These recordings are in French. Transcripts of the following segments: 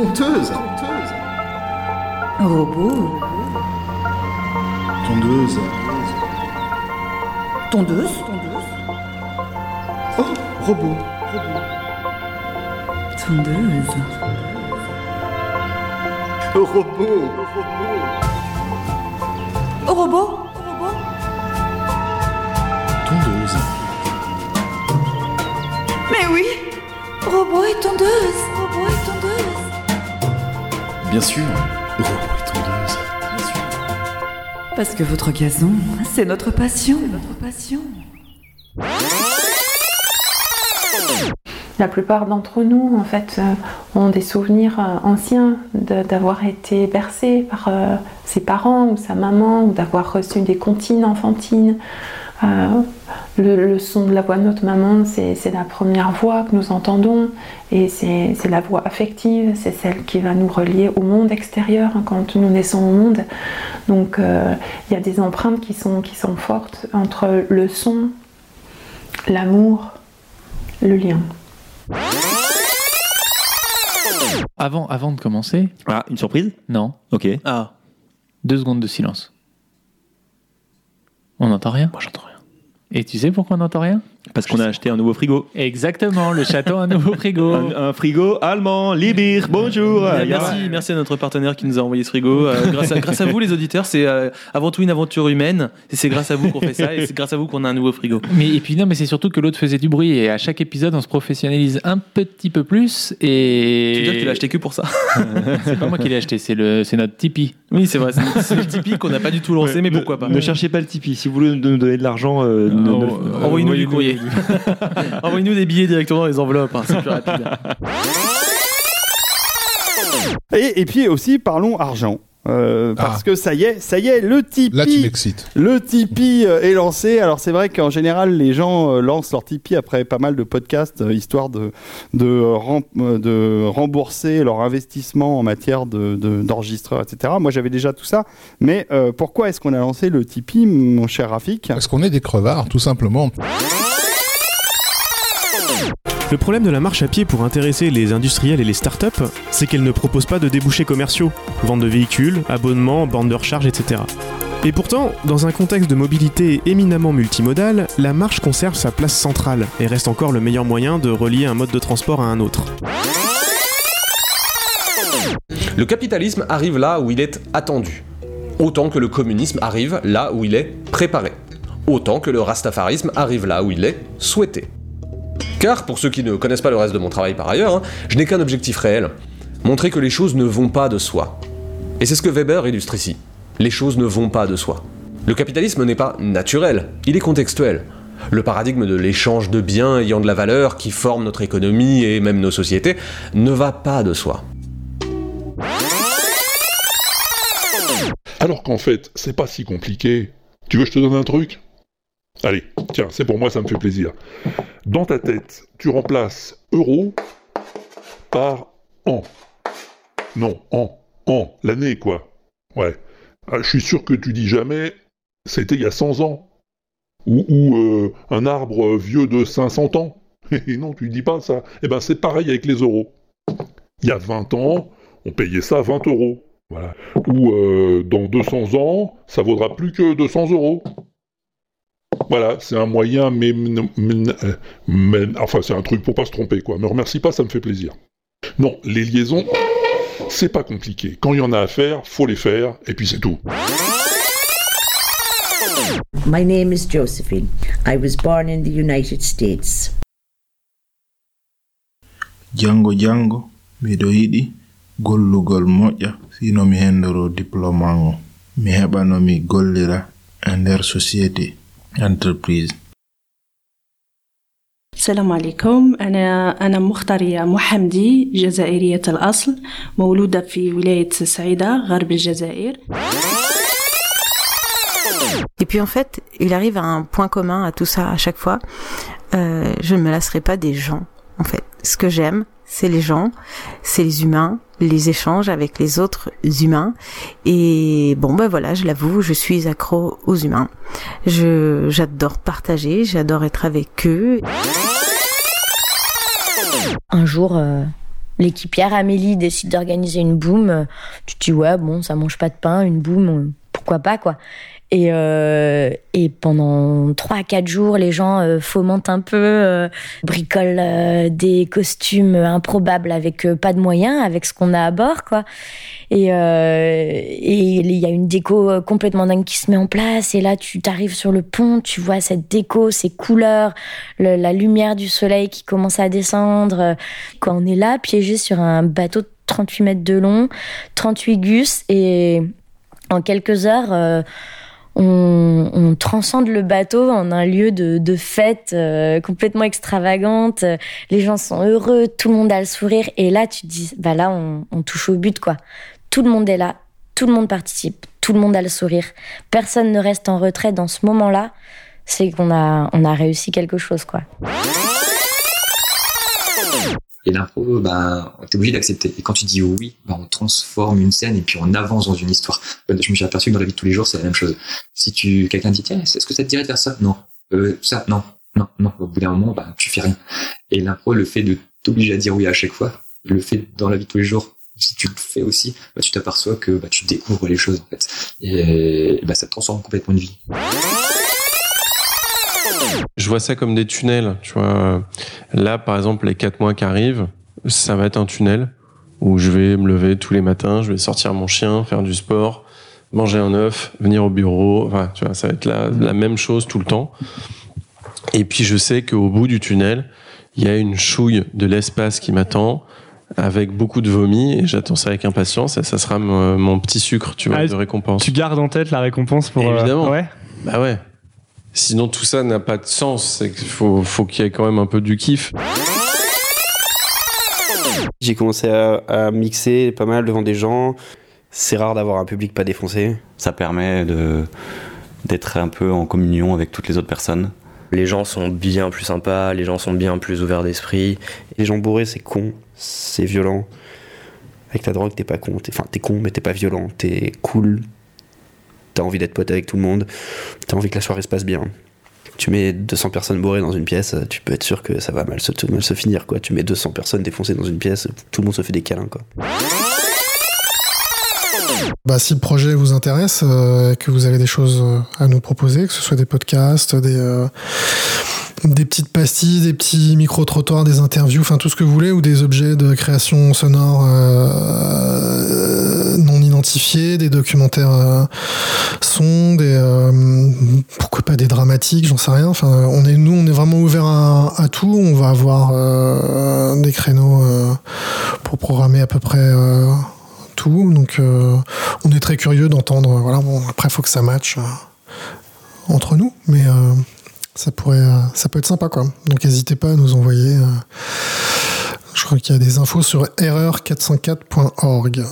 Tondeuse Robot. Tondeuse. Tondeuse. Oh, robot. Tondeuse. Robot. Robot. Tondeuse. Mais oui. Robot et tondeuse. Robot et tondeuse. Bien sûr. Robot et tondeuse. Bien sûr. Parce que votre gazon, c'est notre passion. Notre passion. La plupart d'entre nous, en fait, euh, ont des souvenirs euh, anciens de- d'avoir été bercés par euh, ses parents ou sa maman, ou d'avoir reçu des comptines enfantines. Euh, le, le son de la voix de notre maman, c'est c'est la première voix que nous entendons, et c'est c'est la voix affective, c'est celle qui va nous relier au monde extérieur hein, quand nous naissons au monde. Donc euh, il y a des empreintes qui sont, qui sont fortes entre le son, l'amour, le lien. Avant, avant de commencer, Ah, une surprise? Non, Ok. Ah, deux secondes de silence. On n'entend rien? Moi j'entends rien. Et tu sais pourquoi on n'entend rien? Parce qu'on a acheté un nouveau frigo. Exactement, le château a un nouveau frigo. Un, un frigo allemand, Libir, bonjour. Euh, merci, merci à notre partenaire qui nous a envoyé ce frigo. Euh, grâce, à, grâce à vous, les auditeurs, c'est euh, avant tout une aventure humaine. Et c'est grâce à vous qu'on fait ça. Et c'est grâce à vous qu'on a un nouveau frigo. Mais et puis non, mais c'est surtout que l'autre faisait du bruit et à chaque épisode on se professionnalise un petit peu plus et. Tu veux dire que tu l'as acheté que pour ça? C'est pas moi qui l'ai acheté, c'est le, c'est notre Tipeee. Oui, c'est vrai. C'est le Tipeee qu'on n'a pas du tout lancé, Ouais, mais ne- pourquoi pas Ne cherchez pas le Tipeee. Si vous voulez nous donner de l'argent, euh, euh, Envoyez-nous du envoyez-nous- Envoyez-nous des billets directement dans les enveloppes. hein, c'est plus rapide. Et, et puis aussi, parlons argent. Euh, parce Ah. que ça y est, ça y est, le Tipeee, Là, tu m'excites. le Tipeee euh, est lancé. Alors c'est vrai qu'en général, les gens euh, lancent leur Tipeee après pas mal de podcasts, histoire de, de, rem- de rembourser leur investissement en matière de- de- d'enregistreurs, etc. Moi, j'avais déjà tout ça. Mais euh, pourquoi est-ce qu'on a lancé le Tipeee, mon cher Rafik? Parce qu'on est des crevards, tout simplement. Le problème de la marche à pied pour intéresser les industriels et les startups, c'est qu'elle ne propose pas de débouchés commerciaux, vente de véhicules, abonnements, bornes de recharge, etc. Et pourtant, dans un contexte de mobilité éminemment multimodale, la marche conserve sa place centrale et reste encore le meilleur moyen de relier un mode de transport à un autre. Le capitalisme arrive là où il est attendu, autant que le communisme arrive là où il est préparé, autant que le rastafarisme arrive là où il est souhaité. Car, pour ceux qui ne connaissent pas le reste de mon travail par ailleurs, hein, je n'ai qu'un objectif réel, montrer que les choses ne vont pas de soi. Et c'est ce que Weber illustre ici. Les choses ne vont pas de soi. Le capitalisme n'est pas naturel, il est contextuel. Le paradigme de l'échange de biens ayant de la valeur qui forme notre économie et même nos sociétés ne va pas de soi. Alors qu'en fait, c'est pas si compliqué. Tu veux que je te donne un truc? Allez, tiens, c'est pour moi, ça me fait plaisir. Dans ta tête, tu remplaces euro par an. Non, an, an, l'année quoi. Ouais. Ah, je suis sûr que tu dis jamais c'était il y a 100 ans. Ou, euh, un arbre vieux de 500 ans. Non, tu dis pas ça. Eh ben c'est pareil avec les euros. Il y a 20 ans, on payait ça 20 euros. Voilà. Ou euh, dans 200 ans, ça vaudra plus que 200 euros. Voilà, c'est un moyen, mais, mais- euh, mais- enfin c'est un truc pour pas se tromper quoi. Me remercie pas, ça me fait plaisir. Non, les liaisons, c'est pas compliqué. Quand il y en a à faire, faut les faire, et puis c'est tout. My name is Josephine. I was born in the United States. jango jango miɗo yiɗi gollugol moƴƴa sino mi hendoro diplôme ngo mi heɓa no mi gollira e nder société entreprise السلام عليكم أنا أنا مختارية محمدي جزائرية الأصل مولودة في ولاية سعيدة غرب الجزائر Et puis en fait, il arrive à un point commun à tout ça à chaque fois. Euh, je ne me lasserai pas des gens. En fait, ce que j'aime, c'est les gens, c'est les humains, les échanges avec les autres humains. Et bon, ben voilà, je l'avoue, je suis accro aux humains. Je j'adore partager, j'adore être avec eux. Un jour, euh, l'équipière Amélie décide d'organiser une boom, tu te dis ouais bon ça mange pas de pain, une boom, pourquoi pas quoi. Et, euh, et pendant 3 à 4 jours, les gens euh, fomentent un peu, euh, bricolent euh, des costumes improbables avec euh, pas de moyens, avec ce qu'on a à bord, quoi. Et euh, et il y a une déco complètement dingue qui se met en place. Et là, tu t'arrives sur le pont, tu vois cette déco, ces couleurs, le- la lumière du soleil qui commence à descendre. Quand on est là, piégé sur un bateau de 38 mètres de long, 38 gus, et en quelques heures, on, transcende le bateau en un lieu de, fête euh, complètement extravagante. Les gens sont heureux, tout le monde a le sourire. Et là, tu te dis, bah là, on, on touche au but, quoi. Tout le monde est là, tout le monde participe, tout le monde a le sourire. Personne ne reste en retrait dans ce moment-là. C'est qu'on a, on a réussi quelque chose, quoi. Et l'impro, ben, t'es obligé d'accepter. Et quand tu dis oui, ben, on transforme une scène et puis on avance dans une histoire. Euh, Je me suis aperçu que dans la vie de tous les jours, c'est la même chose. Si tu, quelqu'un dit, tiens, est-ce que ça te dirait de faire ça? Non. Euh, ça, non. Non, non. Au bout d'un moment, ben, tu fais rien. Et l'impro, le fait de t'obliger à dire oui à chaque fois, le fait dans la vie de tous les jours, si tu le fais aussi, ben, tu t'aperçois que ben, tu découvres les choses, en fait. Et ben, ça transforme complètement une vie. Je vois ça comme des tunnels, tu vois. Là, par exemple, les quatre mois qui arrivent, ça va être un tunnel où je vais me lever tous les matins, je vais sortir mon chien, faire du sport, manger un œuf, venir au bureau. Enfin, tu vois, ça va être la, la même chose tout le temps. Et puis, je sais qu'au bout du tunnel, il y a une chouille de l'espace qui m'attend avec beaucoup de vomi et j'attends ça avec impatience et ça sera mon, mon petit sucre, tu vois, Ah, de récompense. Tu gardes en tête la récompense pour. euh, Évidemment. ouais. Bah ouais. Sinon tout ça n'a pas de sens. C'est qu'il faut, faut qu'il y ait quand même un peu du kiff. J'ai commencé à, à mixer pas mal devant des gens. C'est rare d'avoir un public pas défoncé. Ça permet de d'être un peu en communion avec toutes les autres personnes. Les gens sont bien plus sympas, les gens sont bien plus ouverts d'esprit. Les gens bourrés, c'est con, c'est violent. Avec la drogue, t'es pas con. T'es- Enfin, t'es con, mais t'es pas violent. T'es cool. T'as envie d'être pote avec tout le monde. T'as envie que la soirée se passe bien. Tu mets 200 personnes bourrées dans une pièce, tu peux être sûr que ça va mal se, mal se finir. Quoi. Tu mets 200 personnes défoncées dans une pièce, tout le monde se fait des câlins. Quoi. Bah, si le projet vous intéresse, euh, que vous avez des choses euh, à nous proposer, que ce soit des podcasts, des, euh, des petites pastilles, des petits micro-trottoirs, des interviews, enfin tout ce que vous voulez, ou des objets de création sonore euh, non identifiés, des documentaires euh, sons, des euh, pourquoi pas des dramatiques, j'en sais rien. Enfin, on est nous, on est vraiment ouvert à, tout. On va avoir des créneaux pour programmer à peu près. tout. Donc, on est très curieux d'entendre. Voilà, bon, après, il faut que ça matche entre nous, mais ça pourrait, euh, ça peut être sympa, quoi. Donc, n'hésitez pas à nous envoyer. euh, je crois qu'il y a des infos sur erreur404.org.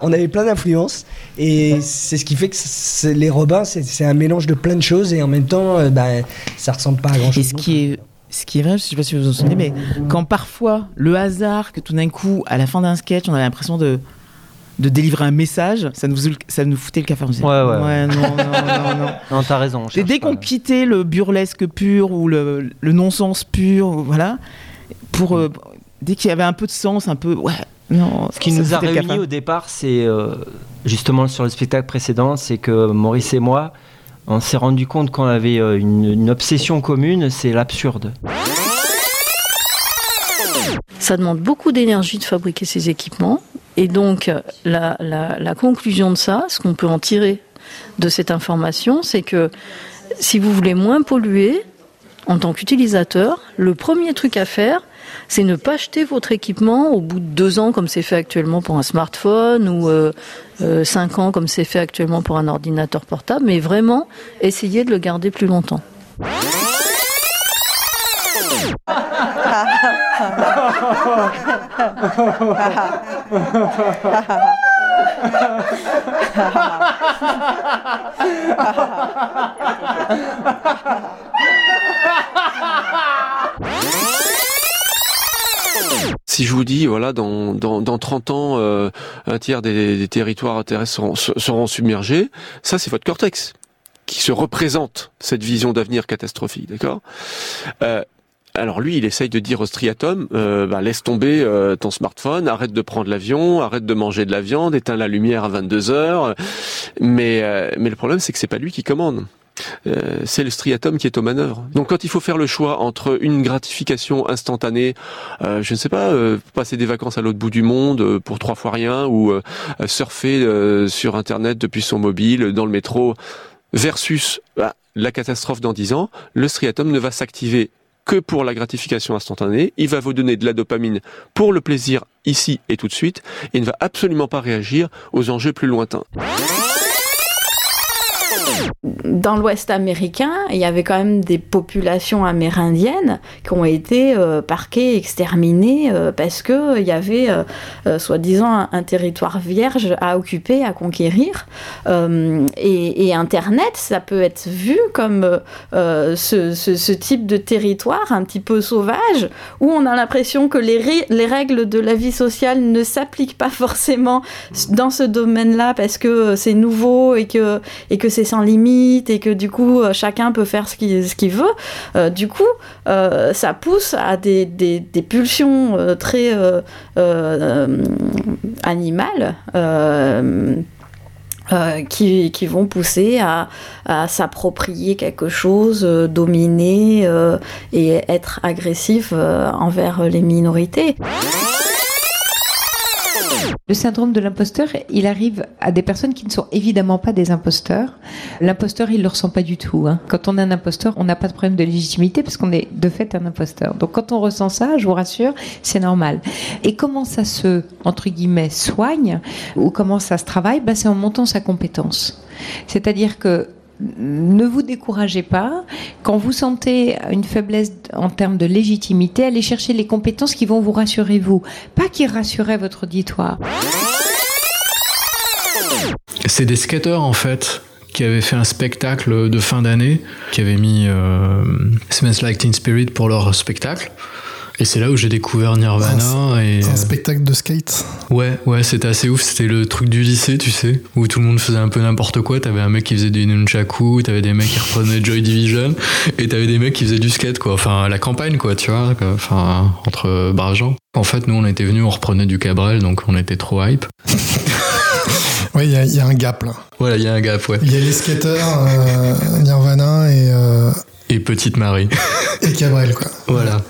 On avait plein d'influences et c'est ce qui fait que c'est- les Robins, c'est c'est un mélange de plein de choses et en même temps, euh, bah, ça ressemble pas à grand chose. Et ce qui est, ce qui est vrai, je sais pas si vous vous en souvenez, mais quand parfois le hasard, que tout d'un coup, à la fin d'un sketch, on avait l'impression de de délivrer un message, ça nous, ça nous foutait le café. On disait, Ouais, ouais. non, non, non, non. Non, t'as raison. Et dès qu'on quittait le burlesque pur ou le, le non-sens pur, voilà, pour euh, dès qu'il y avait un peu de sens, un peu, ouais, non. Ce qui nous a réunis cafard. au départ, c'est euh, justement sur le spectacle précédent, c'est que Maurice et moi, on s'est rendu compte qu'on avait euh, une, une obsession commune, c'est l'absurde. Ça demande beaucoup d'énergie de fabriquer ces équipements. Et donc, la, la- la conclusion de ça, ce qu'on peut en tirer de cette information, c'est que si vous voulez moins polluer, en tant qu'utilisateur, le premier truc à faire, c'est ne pas acheter votre équipement au bout de deux ans, comme c'est fait actuellement pour un smartphone, ou euh, euh, cinq ans, comme c'est fait actuellement pour un ordinateur portable, mais vraiment essayer de le garder plus longtemps. Si je vous dis, voilà, dans, dans, dans 30 ans, euh, un tiers des, territoires terrestres seront, se- seront submergés, ça c'est votre cortex qui se représente cette vision d'avenir catastrophique, d'accord? Euh, Alors lui, il essaye de dire au striatum, euh, bah, laisse tomber euh, ton smartphone, arrête de prendre l'avion, arrête de manger de la viande, éteins la lumière à 22 heures. Mais euh, mais le problème, c'est que c'est pas lui qui commande. C'est le striatum qui est aux manœuvres. Donc quand il faut faire le choix entre une gratification instantanée, je ne sais pas, passer des vacances à l'autre bout du monde pour trois fois rien, ou surfer sur Internet depuis son mobile, dans le métro, versus bah, la catastrophe dans 10 ans, le striatum ne va s'activer que pour la gratification instantanée, il va vous donner de la dopamine pour le plaisir ici et tout de suite, et ne va absolument pas réagir aux enjeux plus lointains. Dans l'Ouest américain, il y avait quand même des populations amérindiennes qui ont été euh, parquées, exterminées euh, parce que il y avait euh, euh, soi-disant un, territoire vierge à occuper, à conquérir. Euh, et, et Internet, ça peut être vu comme euh, ce, type de territoire un petit peu sauvage où on a l'impression que les règles de la vie sociale ne s'appliquent pas forcément dans ce domaine-là parce que c'est nouveau et que, et que c'est sans limite et que du coup euh, chacun peut faire ce qu'il veut. Euh, du coup, euh, ça pousse à des, pulsions très animales. qui, vont pousser à, s'approprier quelque chose, dominer et être agressif envers les minorités. Le syndrome de l'imposteur, il arrive à des personnes qui ne sont évidemment pas des imposteurs. L'imposteur, il le ressent pas du tout. hein. Quand on est un imposteur, on n'a pas de problème de légitimité parce qu'on est de fait un imposteur. Donc quand on ressent ça, je vous rassure, c'est normal. Et comment ça se, entre guillemets, soigne ou comment ça se travaille? Ben, C'est en montant sa compétence. C'est-à-dire que ne vous découragez pas. Quand vous sentez une faiblesse en termes de légitimité, allez chercher les compétences qui vont vous rassurer vous, pas qui rassuraient votre auditoire. C'est des skateurs en fait qui avaient fait un spectacle de fin d'année, qui avaient mis euh, Like Teen Spirit pour leur spectacle. Et c'est là où j'ai découvert Nirvana. et, Un euh, spectacle de skate. Ouais, ouais, c'était assez ouf. C'était le truc du lycée, tu sais, où tout le monde faisait un peu n'importe quoi. T'avais un mec qui faisait du nunchaku, t'avais des mecs qui reprenaient Joy Division, et t'avais des mecs qui faisaient du skate, quoi. Enfin, la campagne, quoi, tu vois. Enfin, entre braves gens. En fait, nous, on était venus, on reprenait du Cabrel, donc on était trop hype. Oui, il y, a- il y a un gap là. Voilà, il y a un gap, ouais. Il y a les skateurs, euh, Nirvana et, euh, Et Petite Marie. et Cabrel, quoi. Voilà.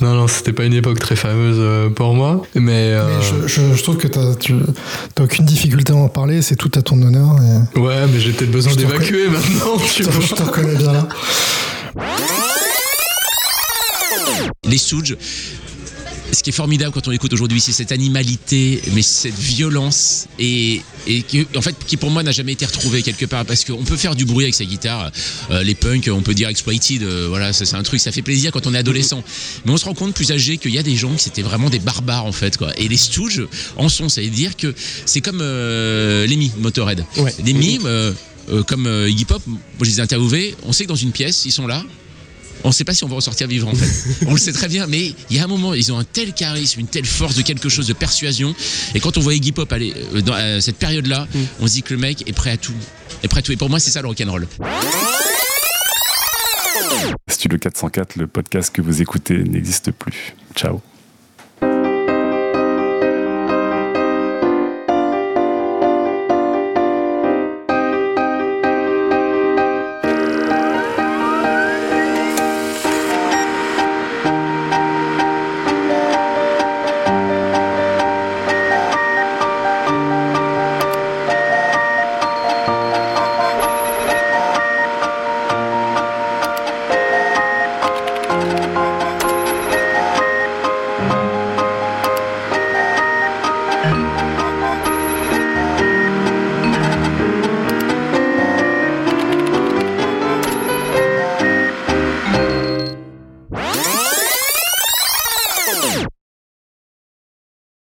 Non, non, c'était pas une époque très fameuse euh, pour moi, mais. euh, Je, je- je trouve que t'as tu- t'as aucune difficulté à en parler, c'est tout à ton honneur. et- Ouais, mais j'ai peut-être besoin Je d'évacuer maintenant, tu je te- vois. je te reconnais bien là. Les Stooges, ce qui est formidable quand on écoute aujourd'hui, c'est cette animalité, mais cette violence, et, et qui, en fait, qui pour moi n'a jamais été retrouvée quelque part, parce qu'on peut faire du bruit avec sa guitare. Euh, les punks, on peut dire exploited, euh, voilà, c'est un truc, ça fait plaisir quand on est adolescent. Mais on se rend compte plus âgé qu'il y a des gens qui c'était vraiment des barbares en fait, quoi. Et les Stooges en sont, ça veut dire que c'est comme euh, les Mi Motorhead. Les Mi, euh, comme Iggy Pop, moi je les ai interviewés, on sait que dans une pièce, ils sont là, on ne sait pas si on va ressortir vivre en fait. on le sait très bien, mais il y a un moment, ils ont un tel charisme, une telle force de quelque chose de persuasion. Et quand on voit Iggy Pop aller euh, dans euh, cette période-là, on se dit que le mec est prêt à tout. Est prêt à tout. Et pour moi, c'est ça le rock'n'roll. Studio 404, le podcast que vous écoutez n'existe plus. Ciao.